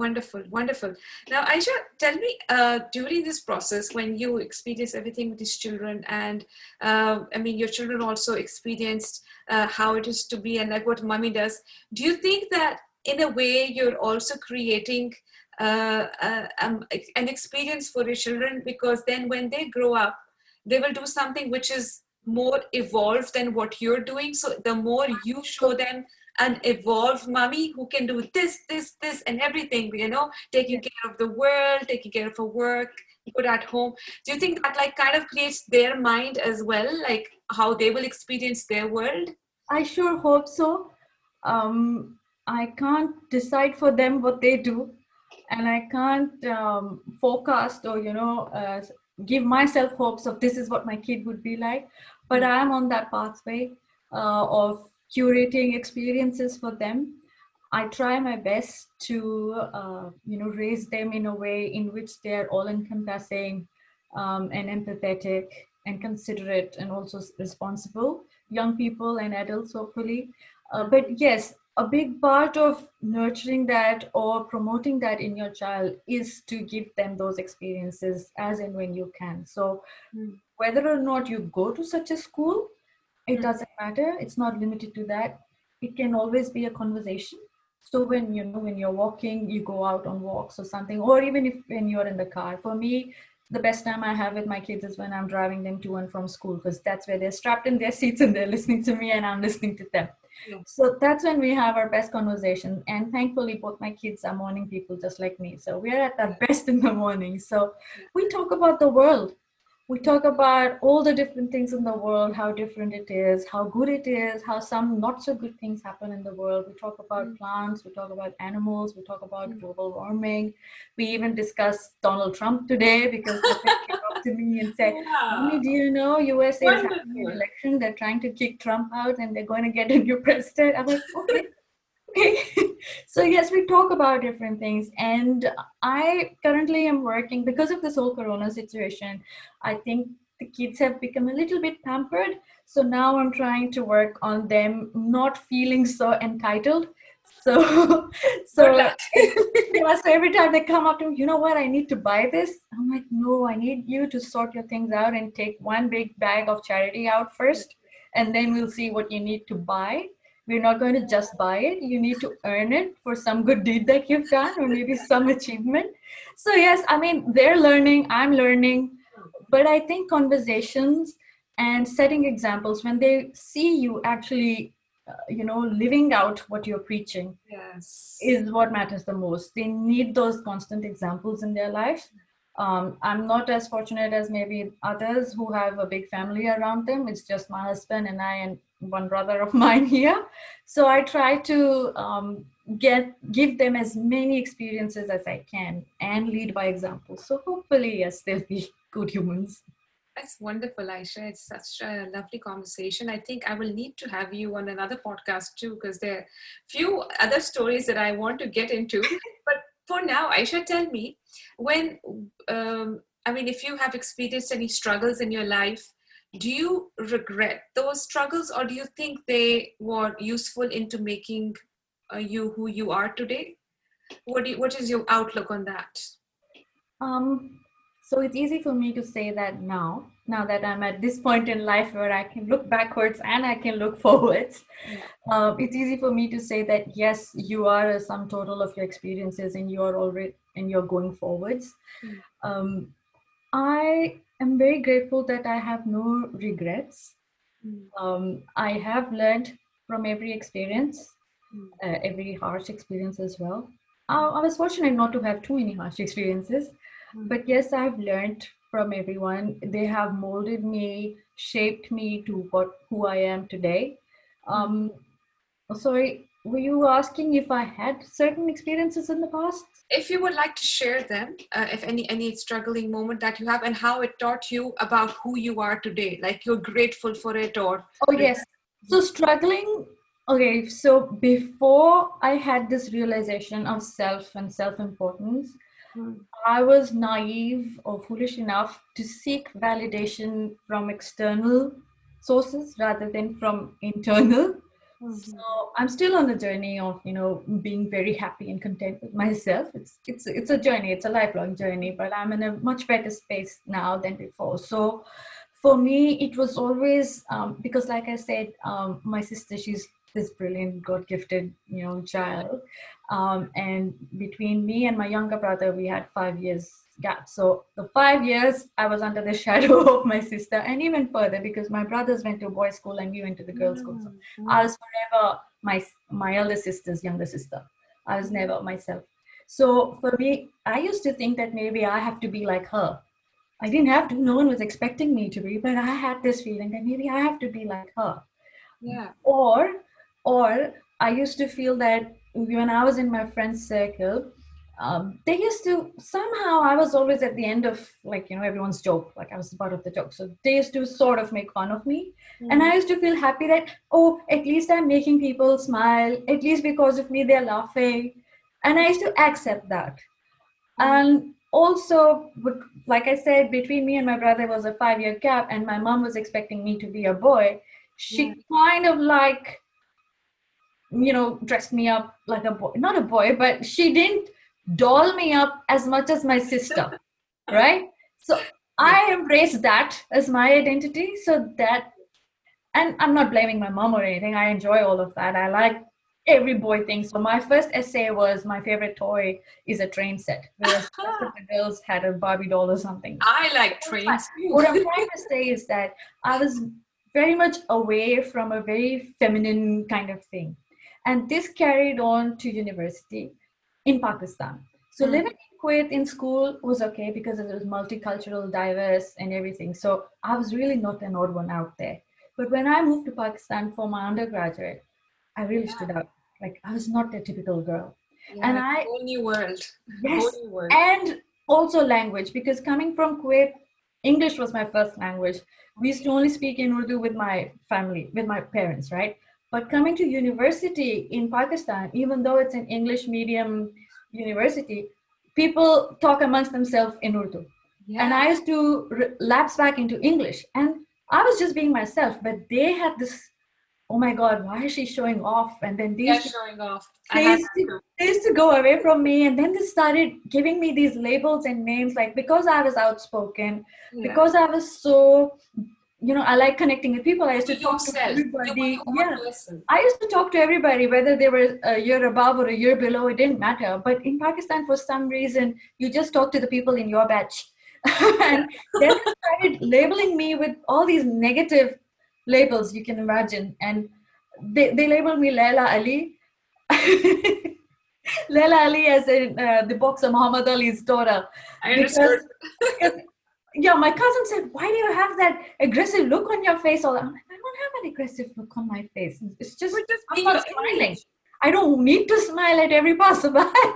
Wonderful wonderful. Now ayesha tell me uh, during this process when you experience everything with these children and uh, i mean your children also experienced uh, how it is to be and like what mommy does do you think that in a way you're also creating uh, uh, um, an experience for your children? Because then when they grow up they will do something which is more evolved than what you're doing. So the more you show them an evolved mommy who can do this this this and everything you know taking care of the world taking care of her work good at home. Do you think that like kind of creates their mind as well like how they will experience their world? I sure hope so. Um i can't decide for them what they do and i can't um, forecast or you know uh, give myself hopes of this is what my kid would be like but i am on that pathway uh, of curating experiences for them. I try my best to uh, you know raise them in a way in which they are all encompassing um, and empathetic and considerate and also responsible young people and adults hopefully. Uh, but yes a big part of nurturing that or promoting that in your child is to give them those experiences as and when you can. So mm. Whether or not you go to such a school it mm. doesn't matter it's not limited to that it can always be a conversation so when you know when you're walking you go out on walks or something or even if when you're in the car for me the best time I have with my kids is when I'm driving them to and from school because that's where they're strapped in their seats and they're listening to me and I'm listening to them. So that's when we have our best conversation. And thankfully, both my kids are morning people just like me. So we're at our best in the morning. So we talk about the world we talk about all the different things in the world, how different it is, how good it is, how some not so good things happen in the world. We talk about mm. plants, we talk about animals, we talk about mm. global warming. We even discuss Donald Trump today because they came up to me and said, yeah. do you know USA is having an election? They're trying to kick Trump out and they're going to get a new president. I'm like, okay, okay. so yes we talk about different things and i currently am working because of this whole corona situation i think the kids have become a little bit pampered. So now i'm trying to work on them not feeling so entitled. So so, yeah, so every time they come up to me you know what? I need to buy this. I'm like no i need you to sort your things out and take one big bag of charity out first and then we'll see what you need to buy we're not going to just buy it. You need to earn it for some good deed that you've done or maybe some achievement. So yes i mean they're learning i'm learning. But i think conversations and setting examples when they see you actually uh, you know living out what you're preaching yes. is what matters the most. They need those constant examples in their life um, i'm not as fortunate as maybe others who have a big family around them. It's just my husband and i and one brother of mine here. So I try to um, get give them as many experiences as I can and lead by example. So hopefully, yes, they'll be good humans. That's wonderful, Ayesha. It's such a lovely conversation. I think I will need to have you on another podcast too, because there are few other stories that I want to get into. but for now, Ayesha, tell me when, um, I mean, if you have experienced any struggles in your life, do you regret those struggles or do you think they were useful into making uh, you who you are today? What do you, what is your outlook on that? Um so it's easy for me to say that now now that i'm at this point in life where i can look backwards and i can look forwards. Um, it's easy for me to say that yes you are a sum total of your experiences and you're already and you're going forwards. Mm. um, i am very grateful that I have no regrets Mm. Um, I have learned from every experience, mm. uh, every harsh experience as well. I, I, was fortunate not to have too many harsh experiences, mm. but yes, I've learned from everyone. They have molded me, shaped me to what who I am today. Um, sorry, were you asking if I had certain experiences in the past? If you would like to share them, uh, if any any struggling moment that you have, and how it taught you about who you are today, like you're grateful for it, or oh yes, so struggling. Okay, so before I had this realization of self and self importance, hmm. I was naive or foolish enough to seek validation from external sources rather than from internal Mm-hmm. So I'm still on the journey of you know being very happy and content with myself. It's it's it's a journey. It's a lifelong journey, but I'm in a much better space now than before. So for me, it was always um, because, like I said, um, my sister she's this brilliant, God gifted you know child, um, and between me and my younger brother, we had five years gap. So the five years I was under the shadow of my sister, and even further because my brothers went to boys' school and we went to the girls' school. So mm-hmm. I was forever my my elder sister's younger sister. I was never myself. So for me, I used to think that maybe I have to be like her. I didn't have to. No one was expecting me to be, but I had this feeling that maybe I have to be like her. Yeah. Or, or I used to feel that when I was in my friends' circle, um, they used to somehow I was always at the end of like you know everyone's joke like I was part of the joke. So they used to sort of make fun of me. Mm-hmm. and I used to feel happy that oh at least I'm making people smile at least because of me they're laughing. And I used to accept that. And also like I said between me and my brother was a five year gap and my mom was expecting me to be a boy. She yeah. kind of like you know dressed me up like a boy not a boy but she didn't doll me up as much as my sister right? So i embrace that as my identity so that and i'm not blaming my mom or anything i enjoy all of that i like every boy thing. So my first essay was my favorite toy is a train set whereas the girls had a barbie doll or something. I like trains what i'm trying to say is that i was very much away from a very feminine kind of thing. And this carried on to university in Pakistan. So mm. living in Kuwait in school was okay because it was multicultural, diverse, and everything. So I was really not an odd one out there. But when I moved to Pakistan for my undergraduate, I really yeah. stood out. Like I was not a typical girl. Yeah, and I whole new world. Yes. New world. And also language because coming from Kuwait, English was my first language. We used to only speak in Urdu with my family, with my parents, right? But coming to university in Pakistan, even though it's an English medium university, people talk amongst themselves in Urdu. Yeah. And I used to re- lapse back into English. And I was just being myself, but they had this, oh my God, why is she showing off? And then these yeah, showing off. They used, to, they used to go away from me. And then they started giving me these labels and names like because I was outspoken, yeah. because I was so you know, I like connecting with people. I used to talk to everybody. Yeah. I used to talk to everybody, whether they were a year above or a year below, it didn't matter. But in Pakistan, for some reason, you just talk to the people in your batch. and then they started labeling me with all these negative labels you can imagine. And they, they labeled me Laila Ali. Laila Ali as in uh, the boxer Muhammad Ali's daughter. I understood. Because, yeah, my cousin said, "Why do you have that aggressive look on your face?" All I'm like, I don't have an aggressive look on my face. It's just, just I'm not smiling. I don't need to smile at every passerby.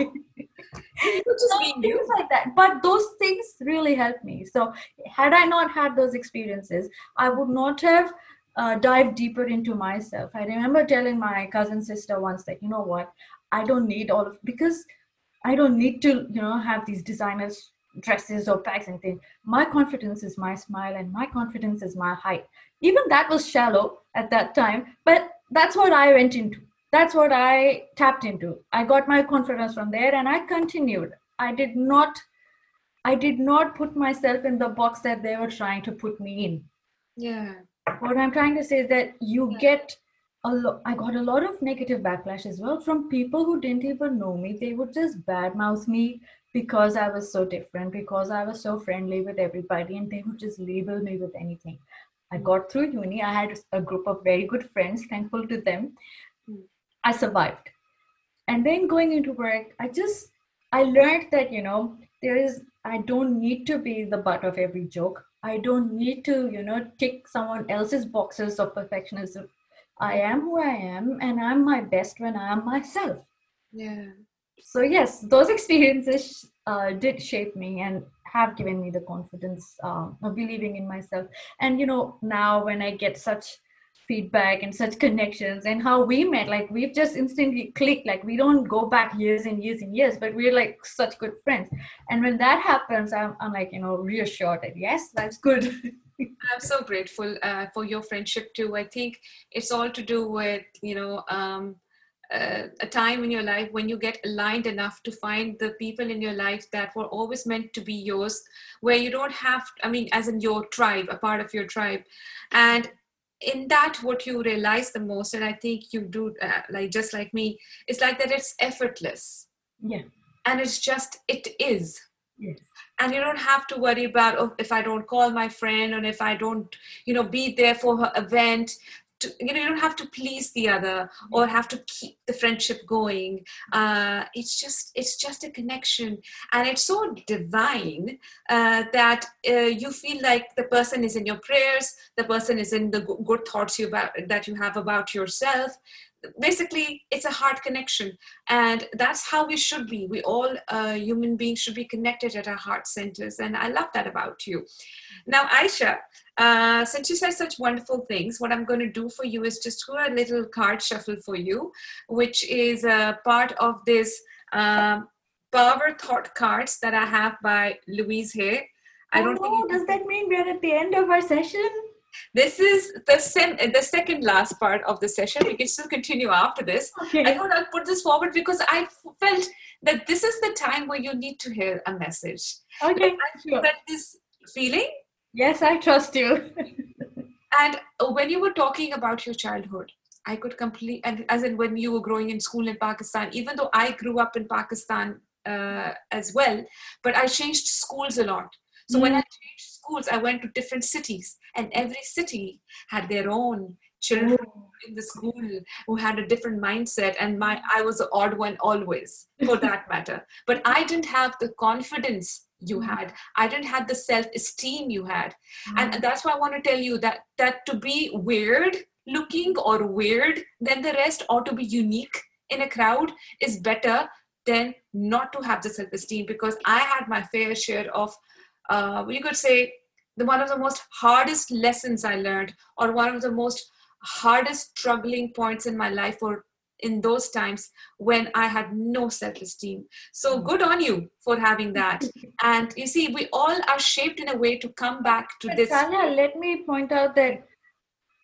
just things like that. But those things really helped me. So had I not had those experiences, I would not have uh, dived deeper into myself. I remember telling my cousin sister once that, you know what, I don't need all of because I don't need to, you know, have these designers dresses or bags and things. My confidence is my smile and my confidence is my height. Even that was shallow at that time, but that's what I went into. That's what I tapped into. I got my confidence from there and I continued. I did not I did not put myself in the box that they were trying to put me in. Yeah. What I'm trying to say is that you yeah. get a lot I got a lot of negative backlash as well from people who didn't even know me. They would just badmouth me because I was so different, because I was so friendly with everybody, and they would just label me with anything. I got through uni. I had a group of very good friends, thankful to them. Mm. I survived. And then going into work, I just I learned that, you know, there is I don't need to be the butt of every joke. I don't need to, you know, tick someone else's boxes of perfectionism. I am who I am and I'm my best when I am myself. Yeah. So yes, those experiences uh, did shape me and have given me the confidence uh, of believing in myself. And you know, now when I get such feedback and such connections and how we met like we've just instantly clicked like we don't go back years and years and years but we're like such good friends. And when that happens i'm, I'm like you know reassured that yes that's good. I'm so grateful uh, for your friendship too. I think it's all to do with you know um, uh, a time in your life when you get aligned enough to find the people in your life that were always meant to be yours where you don't have i mean as in your tribe a part of your tribe. And in that what you realize the most and i think you do uh, like just like me it's like that it's effortless. Yeah. And it's just it is. Yes. and you don't have to worry about oh, if i don't call my friend or if i don't you know be there for her event to, you know you don't have to please the other or have to keep the friendship going. Uh, it's just it's just a connection. And it's so divine uh, that uh, you feel like the person is in your prayers the person is in the good thoughts you about that you have about yourself basically it's a heart connection. And that's how we should be. We all uh, human beings should be connected at our heart centers. And i love that about you. Now ayesha uh, since you said such wonderful things what i'm going to do for you is just do a little card shuffle for you which is a part of this um, power thought cards that i have by louise hay i don't oh, does that mean we're at the end of our session this is the sem- the second last part of the session. We can still continue after this. Okay. I thought I'll put this forward because I felt that this is the time where you need to hear a message. Okay. I sure. that this feeling. Yes, I trust you. and when you were talking about your childhood, I could complete, and as in when you were growing in school in Pakistan, even though I grew up in Pakistan uh, as well, but I changed schools a lot. So mm. when I changed schools, I went to different cities, and every city had their own children in the school who had a different mindset and my i was the odd one always for that matter but i didn't have the confidence you mm. had i didn't have the self-esteem you had and mm. that's why i want to tell you that that to be weird looking or weird than the rest or to be unique in a crowd is better than not to have the self-esteem because i had my fair share of uh, you could say the one of the most hardest lessons I learned, or one of the most hardest struggling points in my life, or in those times when I had no self esteem. So hmm. good on you for having that. and you see, we all are shaped in a way to come back to but this. Tanya, let me point out that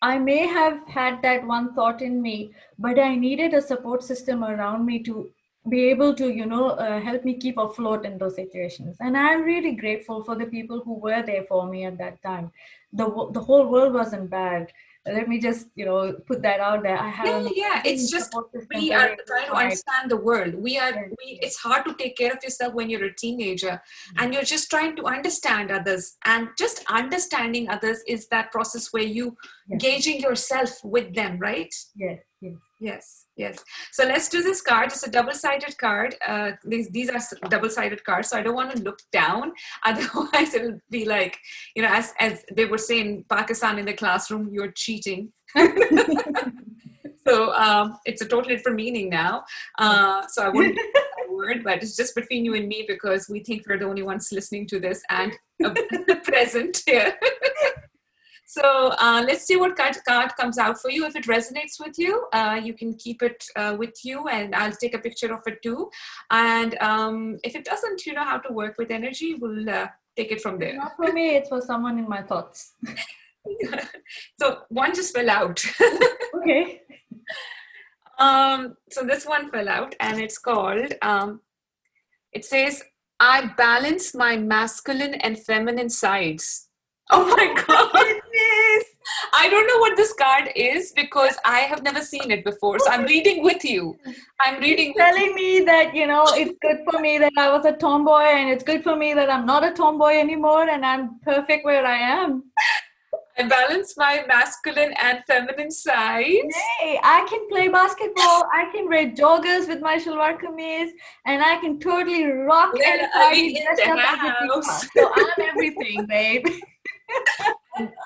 I may have had that one thought in me, but I needed a support system around me to be able to you know uh, help me keep afloat in those situations. And i'm really grateful for the people who were there for me at that time. The the whole world wasn't bad. Let me just you know put that out there. I have yeah, yeah. it's just we are trying to understand the world. We are we it's hard to take care of yourself when you're a teenager mm-hmm. and you're just trying to understand others. And just understanding others is that process where you yes. gauging yourself with them right? Yes yes yes yes. So let's do this card. It's a double-sided card. Uh, these these are double-sided cards so i don't want to look down. Otherwise it'll be like you know as as they were saying pakistan in the classroom you're cheating. So um, it's a totally different meaning now. Uh, so i wouldn't word but it's just between you and me because we think we're the only ones listening to this and uh, present here so uh, let's see what card, card comes out for you. If it resonates with you, uh, you can keep it uh, with you and I'll take a picture of it too. And um, if it doesn't, you know how to work with energy, we'll uh, take it from there. Not for me, it's for someone in my thoughts. so one just fell out. okay. Um, so this one fell out and it's called, um, it says, I balance my masculine and feminine sides Oh my god. I don't know what this card is because I have never seen it before. So I'm reading with you. I'm reading telling me that, you know, it's good for me that I was a tomboy and it's good for me that I'm not a tomboy anymore and I'm perfect where I am. I balance my masculine and feminine sides. Hey, I can play basketball. I can wear joggers with my shalwar kameez, and I can totally rock Well, and party in dressed the up house. So I'm everything, babe.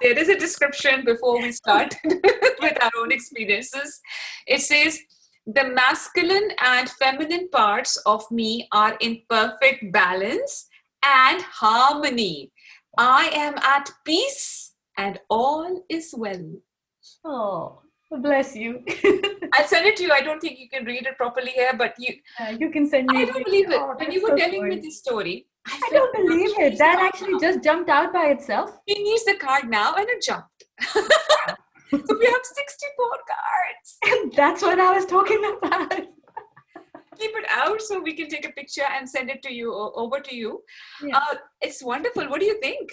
there is a description before we start with our own experiences. It says, the masculine and feminine parts of me are in perfect balance and harmony. I am at peace and all is well. Oh, bless you. I'll send it to you. I don't think you can read it properly here, but you Uh, you can send me. I don't believe it. Oh, when you were so telling me this story, I felt don't believe it. That actually now. just jumped out by itself. He needs the card now and it jumped. so we have 64 cards. And that's what I was talking about. Keep it out so we can take a picture and send it to you over to you. Yeah. Uh, it's wonderful. What do you think?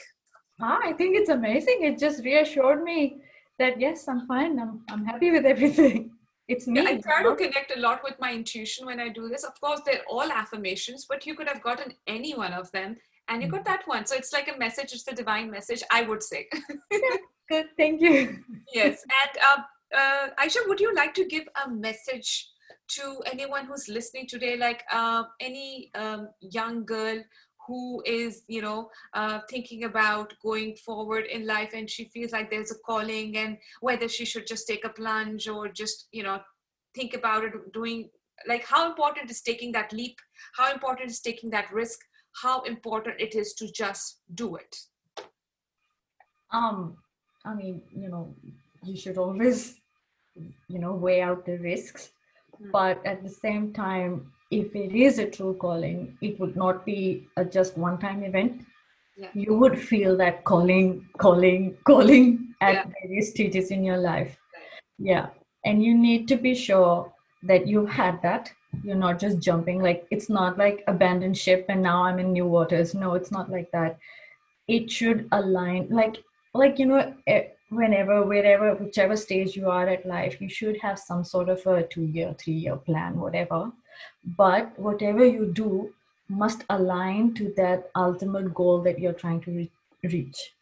Ah, I think it's amazing. It just reassured me that yes, I'm fine. I'm I'm happy with everything. It's me. I try to connect a lot with my intuition when I do this. Of course, they're all affirmations, but you could have gotten any one of them and you got that one. So it's like a message, it's the divine message, I would say. Good. Thank you. yes. And uh, uh, Ayesha, would you like to give a message to anyone who's listening today, like uh, any um, young girl who is, you know, uh, thinking about going forward in life and she feels like there's a calling and whether she should just take a plunge or just, you know, think about it, doing like how important is taking that leap? How important is taking that risk? How important it is to just do it? Um, I mean, you know, you should always, you know, weigh out the risks. Mm. But at the same time, if it is a true calling, it would not be a just one-time event. Yeah. You would feel that calling, calling, calling at Yeah. various stages in your life. Yeah. And you need to be sure that you've had that. You're not just jumping, like it's not like abandoned ship and now I'm in new waters. No, it's not like that. It should align, like, like you know, whenever, wherever, whichever stage you are at life, you should have some sort of a two-year, three-year plan, whatever. But whatever you do must align to that ultimate goal that you're trying to re- reach.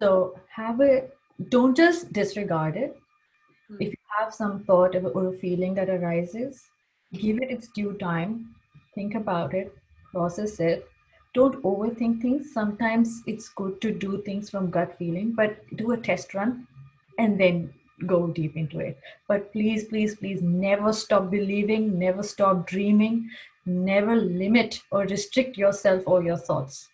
So have a don't just disregard it. Mm. If you have some thought or a feeling that arises, give it its due time, think about it, process it. Don't overthink things. Sometimes it's good to do things from gut feeling, but do a test run and then go deep into it. But please, please, please never stop believing, never stop dreaming, never limit or restrict yourself or your thoughts.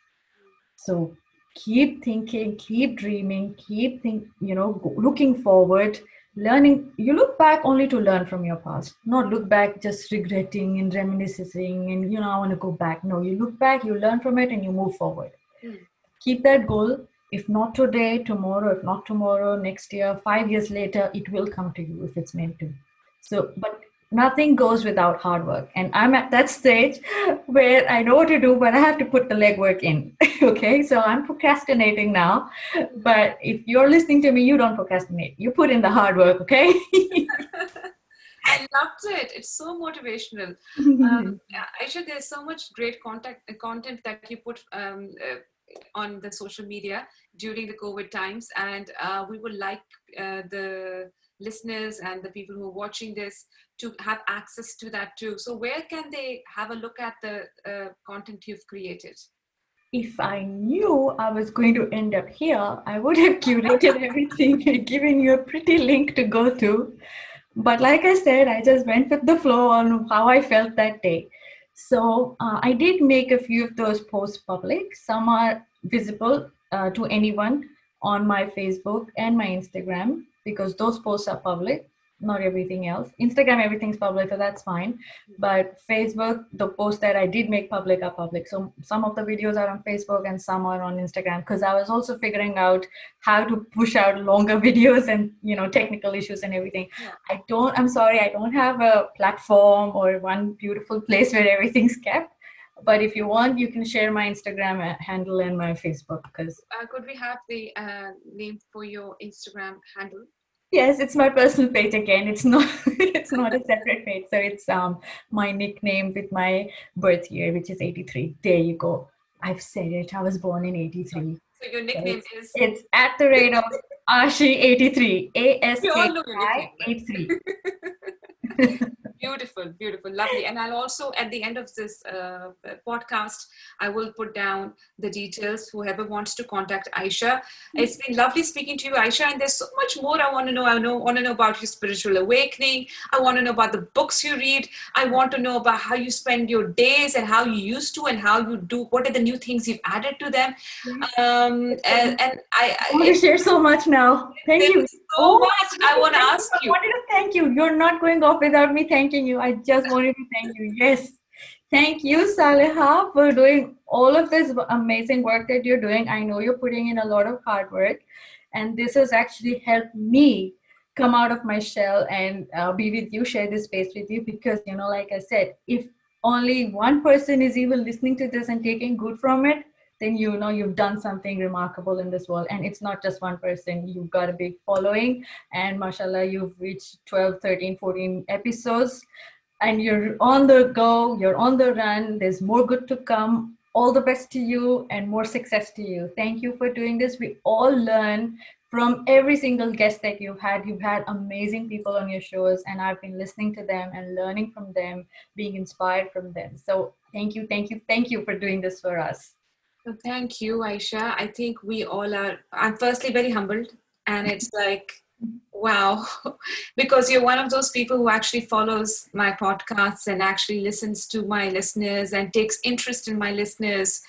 So keep thinking, keep dreaming, keep think, you know, looking forward, learning. You look back only to learn from your past, not look back just regretting and reminiscing and you know, I want to go back. No, you look back, you learn from it, and you move forward. Mm. Keep that goal. If not today, tomorrow, if not tomorrow, next year, five years later, it will come to you if it's meant to. So, but nothing goes without hard work. And I'm at that stage where I know what to do, but I have to put the legwork in. okay. So I'm procrastinating now. But if you're listening to me, you don't procrastinate. You put in the hard work. Okay. I loved it. It's so motivational. Um, Ayesha, there's so much great contact, content that you put um, uh, on the social media during the COVID times, and uh, we would like uh, the listeners and the people who are watching this to have access to that too. So, where can they have a look at the uh, content you've created? if I knew I was going to end up here, I would have curated everything and given you a pretty link to go to. But like I said, I just went with the flow on how I felt that day. So uh, I did make a few of those posts public. Some are visible uh, to anyone on my Facebook and my Instagram because those posts are public, not everything else. Instagram, everything's public, so that's fine. But Facebook, the posts that I did make public are public. So some of the videos are on Facebook and some are on Instagram because I was also figuring out how to push out longer videos and you know technical issues and everything. Yeah. I don't. I'm sorry, I don't have a platform or one beautiful place where everything's kept. But if you want, you can share my Instagram uh, handle and my Facebook because Uh, could we have the uh, name for your Instagram handle? Yes, it's my personal page again. It's not it's not a separate page. So it's um my nickname with my birth year, which is 83. There you go. I've said it. I was born in 83. So, your nickname is It's at the rate of Ashi83. A S K I 83. beautiful beautiful lovely. And i'll also at the end of this uh, podcast i will put down the details whoever wants to contact ayesha. Mm-hmm. it's been lovely speaking to you ayesha and there's so much more i want to know. I know, want to know about your spiritual awakening. I want to know about the books you read. I want to know about how you spend your days and how you used to and how you do what are the new things you've added to them. Um, and, and I, I, want to share so much now. Thank you so oh, much i want to ask you i wanted to thank you you're not going off without me thanking you. I just wanted to thank you. Yes. Thank you, Saleha, for doing all of this amazing work that you're doing. I know you're putting in a lot of hard work, and this has actually helped me come out of my shell and uh, be with you, share this space with you. Because, you know, like I said, if only one person is even listening to this and taking good from it, then you know you've done something remarkable in this world. And it's not just one person. You've got a big following. And mashallah you've reached 12 13 14 episodes. And you're on the go. You're on the run. There's more good to come. All the best to you and more success to you. Thank you for doing this. We all learn from every single guest that you've had. You've had amazing people on your shows and i've been listening to them and learning from them being inspired from them. So thank you thank you thank you for doing this for us Thank you, Ayesha. I think we all are. I'm firstly very humbled, and it's like, wow, because you're one of those people who actually follows my podcasts and actually listens to my listeners and takes interest in my listeners,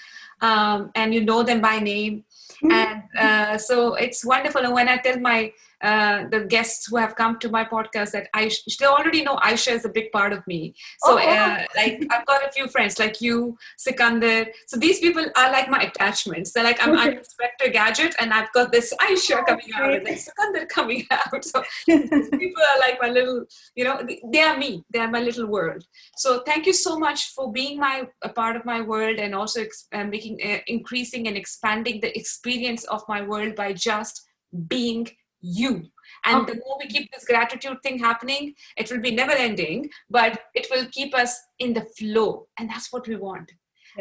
um, and you know them by name. Mm-hmm. And uh, so it's wonderful. And when I tell my uh, the guests who have come to my podcast that I they already know Ayesha is a big part of me. So oh, uh, like I've got a few friends like you, Sikandar. So these people are like my attachments. They're like I'm, I'm Inspector Gadget, and I've got this Ayesha oh, coming out and this Sikandar coming out. So people are like my little, you know, they are me. They are my little world. So thank you so much for being my a part of my world and also uh, making uh, increasing and expanding the experience of my world by just being you and okay. the more we keep this gratitude thing happening it will be never ending but it will keep us in the flow and that's what we want.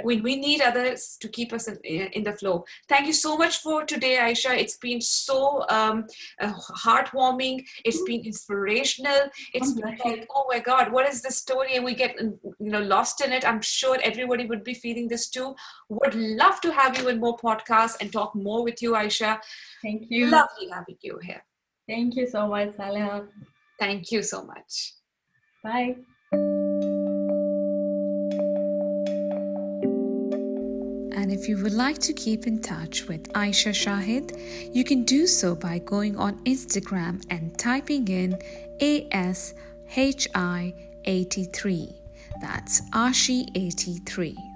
We, we need others to keep us in, in, the flow. Thank you so much for today ayesha. It's been so um, uh, heartwarming. It's been inspirational. It's been like oh my god what is this story? And we get you know lost in it. I'm sure everybody would be feeling this too. Would love to have you in more podcasts and talk more with you ayesha. Thank you. Lovely having you here. Thank you so much Saleha. thank you so much. Bye And if you would like to keep in touch with Ayesha Shahed, you can do so by going on Instagram and typing in ASHI83. That's Ashi83.